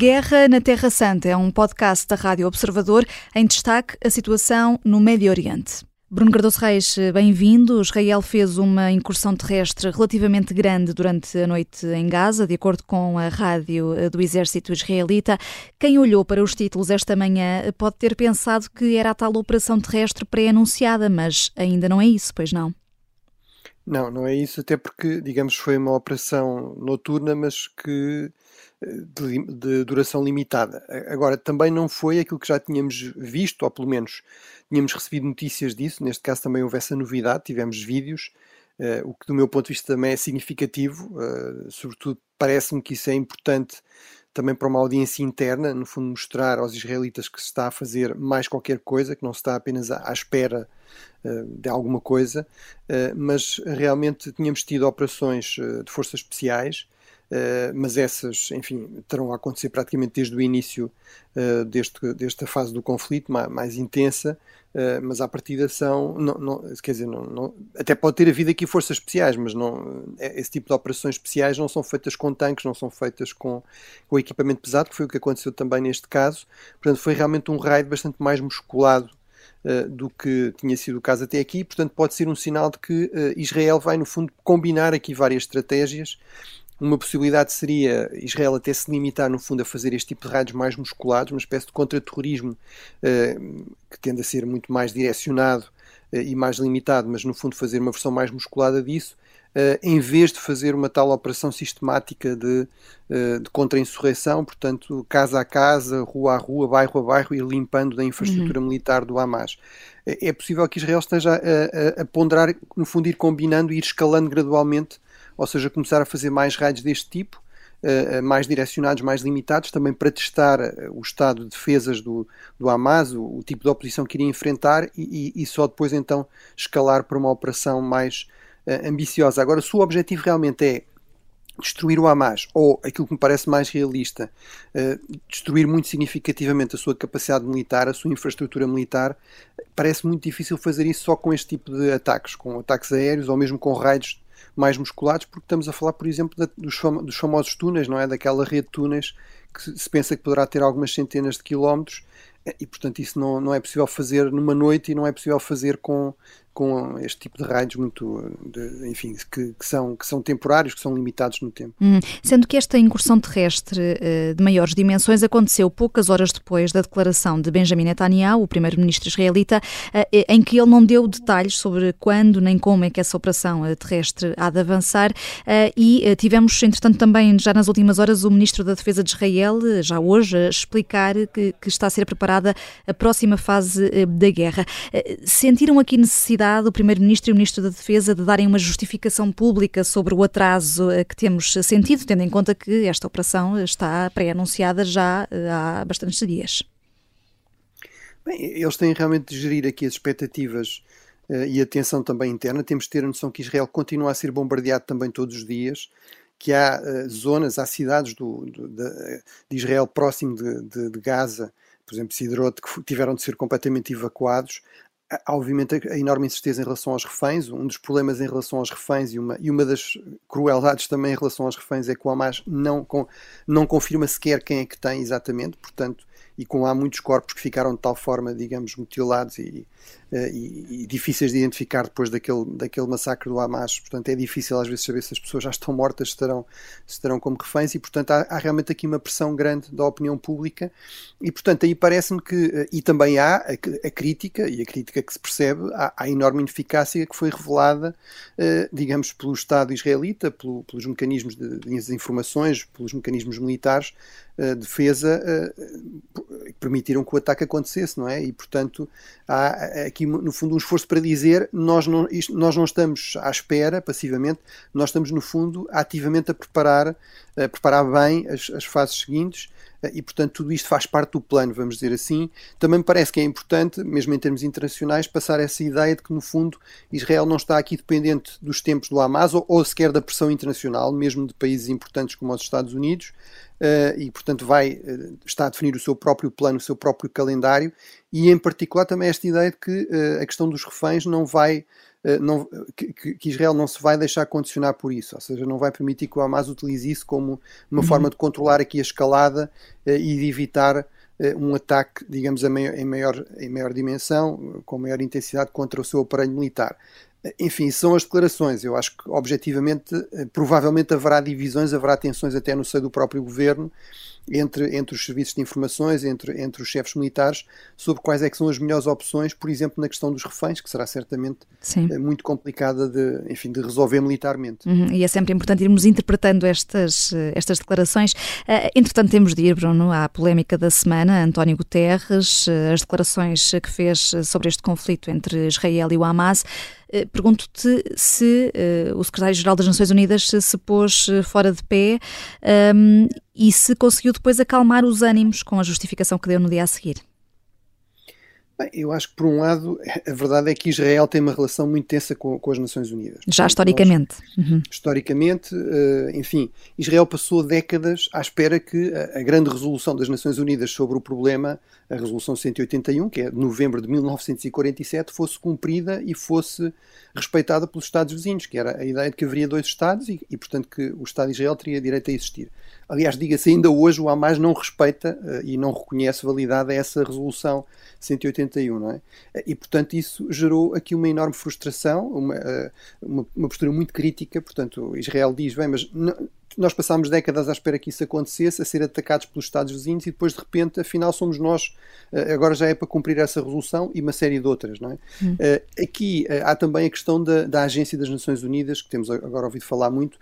Guerra na Terra Santa é um podcast da Rádio Observador em destaque a situação no Médio Oriente. Bruno Cardoso Reis, bem-vindo. Israel fez uma incursão terrestre relativamente grande durante a noite em Gaza, de acordo com a rádio do exército israelita. Quem olhou para os títulos esta manhã pode ter pensado que era a tal operação terrestre pré-anunciada, mas ainda não é isso, pois não? Não, não é isso, até porque, digamos, foi uma operação noturna, mas que de, de, duração limitada. Agora, também não foi aquilo que já tínhamos visto, ou pelo menos tínhamos recebido notícias disso, neste caso também houve essa novidade, tivemos vídeos, uh, o que do meu ponto de vista também é significativo, uh, sobretudo parece-me que isso é importante também para uma audiência interna, no fundo mostrar aos israelitas que se está a fazer mais qualquer coisa, que não se está apenas à, espera uh, de alguma coisa, mas realmente tínhamos tido operações de forças especiais, Uh, mas essas, enfim, terão a acontecer praticamente desde o início uh, deste, desta fase do conflito, mais, mais intensa, uh, mas à partida são, não, não, quer dizer, não, não, até pode ter havido aqui forças especiais, mas não, esse tipo de operações especiais não são feitas com tanques, não são feitas com, com equipamento pesado, que foi o que aconteceu também neste caso, portanto foi realmente um raid bastante mais musculado do que tinha sido o caso até aqui, portanto pode ser um sinal de que Israel vai no fundo combinar aqui várias estratégias uma possibilidade seria Israel até se limitar, no fundo, a fazer este tipo de raids mais musculados, uma espécie de contra-terrorismo uh, que tende a ser muito mais direcionado uh, e mais limitado, mas no fundo fazer uma versão mais musculada disso, uh, em vez de fazer uma tal operação sistemática de, de contra-insurreição, portanto, casa a casa, rua a rua, bairro a bairro, e limpando da infraestrutura uhum. militar do Hamas. É possível que Israel esteja a, a, a ponderar, no fundo, ir combinando e ir escalando gradualmente ou seja, começar a fazer mais raids deste tipo, uh, mais direcionados, mais limitados, também para testar uh, o estado de defesas do, do Hamas, o, o, tipo de oposição que iria enfrentar e, e, só depois então escalar para uma operação mais ambiciosa. Agora, se o objetivo realmente é destruir o Hamas, ou aquilo que me parece mais realista, destruir muito significativamente a sua capacidade militar, a sua infraestrutura militar, parece muito difícil fazer isso só com este tipo de ataques, com ataques aéreos ou mesmo com raids mais musculados, porque estamos a falar, por exemplo, da, dos, dos famosos túneis, não é? Daquela rede de túneis que se pensa que poderá ter algumas centenas de quilómetros e, portanto, isso não, não é possível fazer numa noite e não é possível fazer com com este tipo de raids muito, de, enfim, que, que, são, que são temporários, que são limitados no tempo. Hum, sendo que esta incursão terrestre uh, de maiores dimensões aconteceu poucas horas depois da declaração de Benjamin Netanyahu, o primeiro-ministro israelita, uh, em que ele não deu detalhes sobre quando nem como é que essa operação terrestre há de avançar e tivemos, entretanto, também já nas últimas horas o ministro da Defesa de Israel, já hoje, a explicar que, que está a ser preparada a próxima fase da guerra. Sentiram aqui necessidade necessidade o Primeiro-Ministro e o Ministro da Defesa de darem uma justificação pública sobre o atraso eh, que temos sentido, tendo em conta que esta operação está pré-anunciada já eh, há bastantes dias? Bem, eles têm realmente de gerir aqui as expectativas uh, e a tensão também interna. Temos de ter a noção que Israel continua a ser bombardeado também todos os dias, que há uh, zonas, há cidades do, do, de, de, Israel próximo de, de, de Gaza, por exemplo, Sidrot, que tiveram de ser completamente evacuados obviamente a enorme incerteza em relação aos reféns. Um dos problemas em relação aos reféns e uma, e uma das crueldades também em relação aos reféns é que o Hamas não, não confirma sequer quem é que tem exatamente, portanto, e com há muitos corpos que ficaram de tal forma, digamos, mutilados e, uh, e, e, difíceis de identificar depois daquele, daquele massacre do Hamas. Portanto, é difícil às vezes saber se as pessoas já estão mortas, se estarão, se estarão como reféns, e portanto há, há realmente aqui uma pressão grande da opinião pública. E portanto, aí parece-me que, uh, e também há a, a, crítica, e a crítica que se percebe, há a enorme ineficácia que foi revelada, uh, digamos, pelo Estado israelita, pelo, pelos mecanismos de, de informações, pelos mecanismos militares, defesa que permitiram que o ataque acontecesse, não é? E portanto há aqui no fundo um esforço para dizer nós não, isto, nós não estamos à espera passivamente, nós estamos no fundo ativamente a preparar, a preparar bem as, as fases seguintes e portanto tudo isto faz parte do plano, vamos dizer assim. Também me parece que é importante, mesmo em termos internacionais, passar essa ideia de que no fundo Israel não está aqui dependente dos tempos do Hamas ou, ou sequer da pressão internacional, mesmo de países importantes como os Estados Unidos, uh, e, portanto, vai uh, está a definir o seu próprio plano, o seu próprio calendário, e em particular também esta ideia de que uh, a questão dos reféns não vai não, que, que, Israel não se vai deixar condicionar por isso, ou seja, não vai permitir que o Hamas utilize isso como uma uhum. forma de controlar aqui a escalada e de evitar um ataque, digamos, em maior, em maior dimensão, com maior intensidade contra o seu aparelho militar. Enfim, são as declarações. Eu acho que, objetivamente, provavelmente haverá divisões, haverá tensões até no seio do próprio governo entre, entre os serviços de informações, entre, entre os chefes militares, sobre quais é que são as melhores opções, por exemplo, na questão dos reféns, que será certamente Sim. Eh, muito complicada de, enfim, de resolver militarmente. Uhum, e é sempre importante irmos interpretando estas, eh, estas declarações. Uh, entretanto, temos de ir, Bruno, à polémica da semana. António Guterres, as declarações que fez sobre este conflito entre Israel e o Hamas. Pergunto-te se uh, o secretário-geral das Nações Unidas se, se pôs fora de pé um, e se conseguiu depois acalmar os ânimos com a justificação que deu no dia a seguir. Bem, eu acho que, por um lado, a verdade é que Israel tem uma relação muito tensa com, com as Nações Unidas. Já historicamente. uhum. Historicamente, uh, enfim, Israel passou décadas à espera que a, a, grande resolução das Nações Unidas sobre o problema, a Resolução 181, que é de novembro de 1947, fosse cumprida e fosse respeitada pelos Estados vizinhos, que era a ideia de que haveria dois Estados e, e portanto, que o Estado de Israel teria direito a existir. Aliás, diga-se ainda hoje, o Hamas não respeita uh, e não reconhece validade a essa resolução 181, não é? E, portanto, isso gerou aqui uma enorme frustração, uma, uh, uma, uma, postura muito crítica. Portanto, Israel diz, bem, mas não, nós passámos décadas à espera que isso acontecesse, a ser atacados pelos Estados vizinhos e depois de repente, afinal, somos nós, eh, agora já é para cumprir essa resolução e uma série de outras. Não é? Hum. Aqui há também a questão da, da Agência das Nações Unidas, que temos agora ouvido falar muito,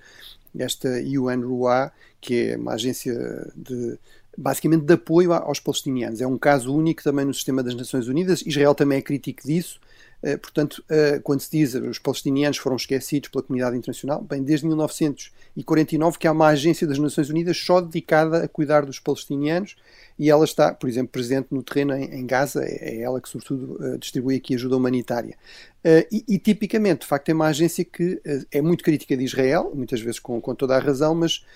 esta UNRWA, que é uma agência de basicamente de apoio aos palestinianos. É um caso único também no sistema das Nações Unidas. Israel também é crítico disso. Eh, portanto, eh, quando se diz que os palestinianos foram esquecidos pela comunidade internacional, bem, desde 1949 que há uma agência das Nações Unidas só dedicada a cuidar dos palestinianos e ela está, por exemplo, presente no terreno em, Gaza, é, é ela que, sobretudo, eh, distribui aqui ajuda humanitária. E, e, tipicamente, de facto, é uma agência que é muito crítica de Israel, muitas vezes com, com toda a razão, mas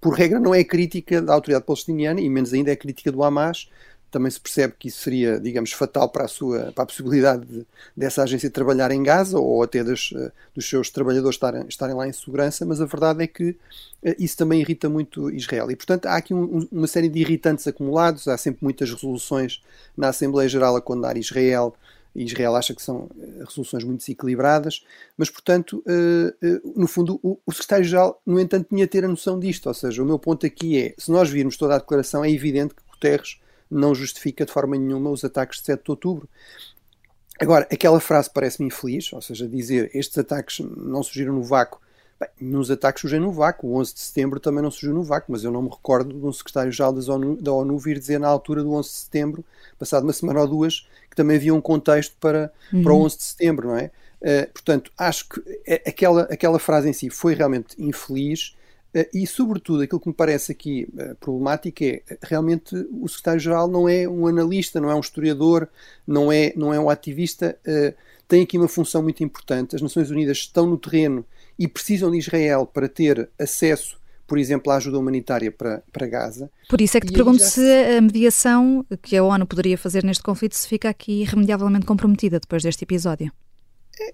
por regra não é crítica da autoridade palestiniana e menos ainda é crítica do Hamas também se percebe que isso seria, digamos, fatal para a, sua, para a possibilidade de, dessa agência trabalhar em Gaza ou até dos, eh, dos seus trabalhadores estarem, estarem lá em segurança, mas a verdade é que eh, isso também irrita muito Israel. E, portanto, há aqui um, uma série de irritantes acumulados, há sempre muitas resoluções na Assembleia Geral a condenar Israel, Israel acha que são eh, resoluções muito desequilibradas, mas, portanto, no fundo, o secretário-geral, no entanto, tinha de ter a noção disto, ou seja, o meu ponto aqui é, se nós virmos toda a declaração, é evidente que Guterres não justifica de forma nenhuma os ataques de 7 de outubro. Agora, aquela frase parece-me infeliz, ou seja, dizer estes ataques não surgiram no vácuo. Bem, nos ataques surgem no vácuo. O 11 de setembro também não surgiu no vácuo, mas eu não me recordo de um secretário-geral da ONU, da ONU vir dizer na altura do 11 de setembro, passado uma semana ou duas, que também havia um contexto para, uhum. para o 11 de setembro, não é? Uh, portanto, acho que aquela, aquela frase em si foi realmente infeliz e, sobretudo, aquilo que me parece aqui eh, problemático é realmente o secretário-geral não é um analista, não é um historiador, não é, não é um ativista, eh, tem aqui uma função muito importante. As Nações Unidas estão no terreno e precisam de Israel para ter acesso, por exemplo, à ajuda humanitária para, para Gaza. Por isso é que te pergunto se a mediação que a ONU poderia fazer neste conflito se fica aqui irremediavelmente comprometida depois deste episódio.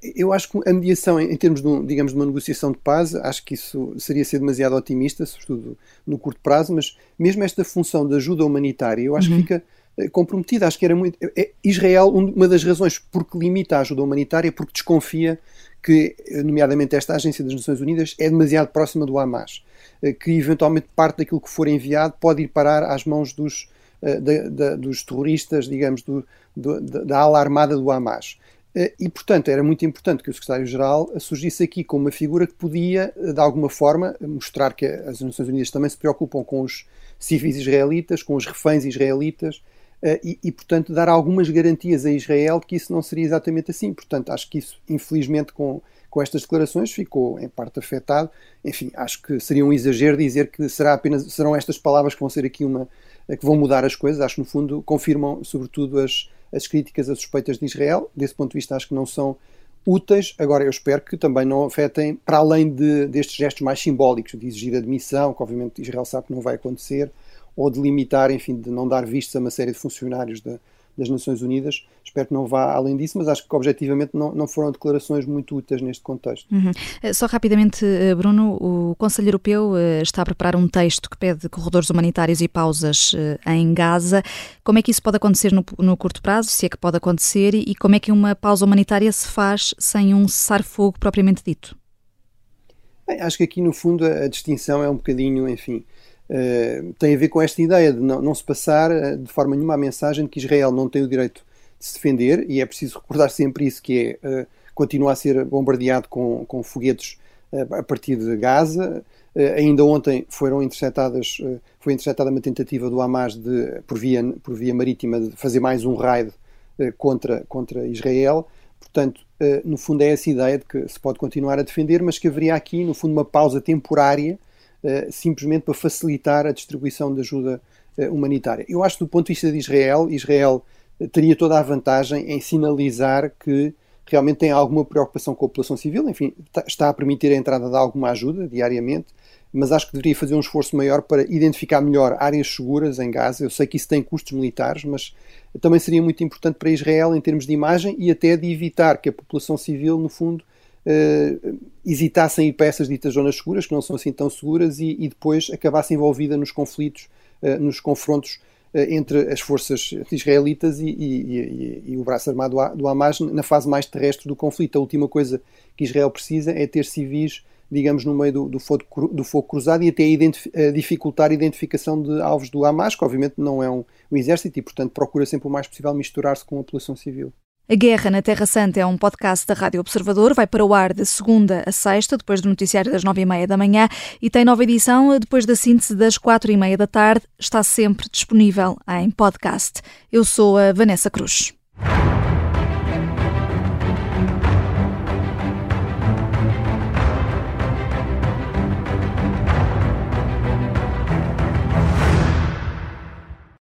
Eu acho que a mediação, em termos de, um, digamos, de uma negociação de paz, acho que isso seria ser demasiado otimista, sobretudo no curto prazo, mas mesmo esta função de ajuda humanitária, eu acho uhum. que fica eh, comprometida. Acho que era muito. É, Israel, uma das razões porque limita a ajuda humanitária, é porque desconfia que, eh, nomeadamente esta Agência das Nações Unidas, é demasiado próxima do Hamas, eh, que eventualmente parte daquilo que for enviado pode ir parar às mãos dos, da, da, dos terroristas, digamos, do, do, da ala armada do Hamas. Eh, e, portanto, era muito importante que o secretário-geral surgisse aqui como uma figura que podia, eh, de alguma forma, mostrar que as Nações Unidas também se preocupam com os civis israelitas, com os reféns israelitas, eh, e, e, portanto, dar algumas garantias a Israel de que isso não seria exatamente assim. Portanto, acho que isso, infelizmente, com, com estas declarações, ficou em parte afetado. Enfim, acho que seria um exagero dizer que será apenas, serão estas palavras que vão ser aqui uma. que vão mudar as coisas. Acho que, no fundo, confirmam, sobretudo, as as críticas, as suspeitas de Israel. Desse ponto de vista, acho que não são úteis. Agora, eu espero que também não afetem, para além de, destes gestos mais simbólicos, de exigir admissão, que obviamente Israel sabe que não vai acontecer, ou de limitar, enfim, de não dar vistos a uma série de funcionários da, das Nações Unidas. Espero que não vá além disso, mas acho que objetivamente não, não foram declarações muito úteis neste contexto. Uhum. Eh, só rapidamente, eh, Bruno, o Conselho Europeu eh, está a preparar um texto que pede corredores humanitários e pausas em Gaza. Como é que isso pode acontecer no, no curto prazo, se é que pode acontecer, e como é que uma pausa humanitária se faz sem um cessar-fogo propriamente dito? Bem, acho que aqui, no fundo, a, a distinção é um bocadinho, enfim, uh, tem a ver com esta ideia de não, não se passar uh, de forma nenhuma a mensagem de que Israel não tem o direito de se defender, e é preciso recordar sempre isso, que é, uh, continua a ser bombardeado com, com foguetes a partir de Gaza. ainda ontem foram interceptadas, foi interceptada uma tentativa do Hamas de, por, via, por via marítima de fazer mais um raid contra, contra Israel. Portanto, eh, no fundo, é essa ideia de que se pode continuar a defender, mas que haveria aqui, no fundo, uma pausa temporária, eh, simplesmente para facilitar a distribuição de ajuda eh, humanitária. Eu acho que, do ponto de vista de Israel, Israel teria toda a vantagem em sinalizar que realmente tem alguma preocupação com a população civil, enfim, está a permitir a entrada de alguma ajuda diariamente, mas acho que deveria fazer um esforço maior para identificar melhor áreas seguras em Gaza. Eu sei que isso tem custos militares, mas também seria muito importante para Israel em termos de imagem e até de evitar que a população civil, no fundo, uh, hesitasse em ir para essas ditas zonas seguras, que não são assim tão seguras, e, e depois acabasse envolvida nos conflitos, uh, nos confrontos uh, entre as forças israelitas e, e, e, o braço armado do Hamas na fase mais terrestre do conflito. A última coisa que Israel precisa é ter civis digamos, no meio do, do, fogo, do fogo cruzado e até dificultar a identificação de alvos do Hamas, que obviamente não é um, um exército e, portanto, procura sempre o mais possível misturar-se com a população civil. A Guerra na Terra Santa é um podcast da Rádio Observador. Vai para o ar de segunda a sexta, depois do noticiário das nove e meia da manhã, e tem nova edição depois da síntese das quatro e meia da tarde. Está sempre disponível em podcast. Eu sou a Vanessa Cruz.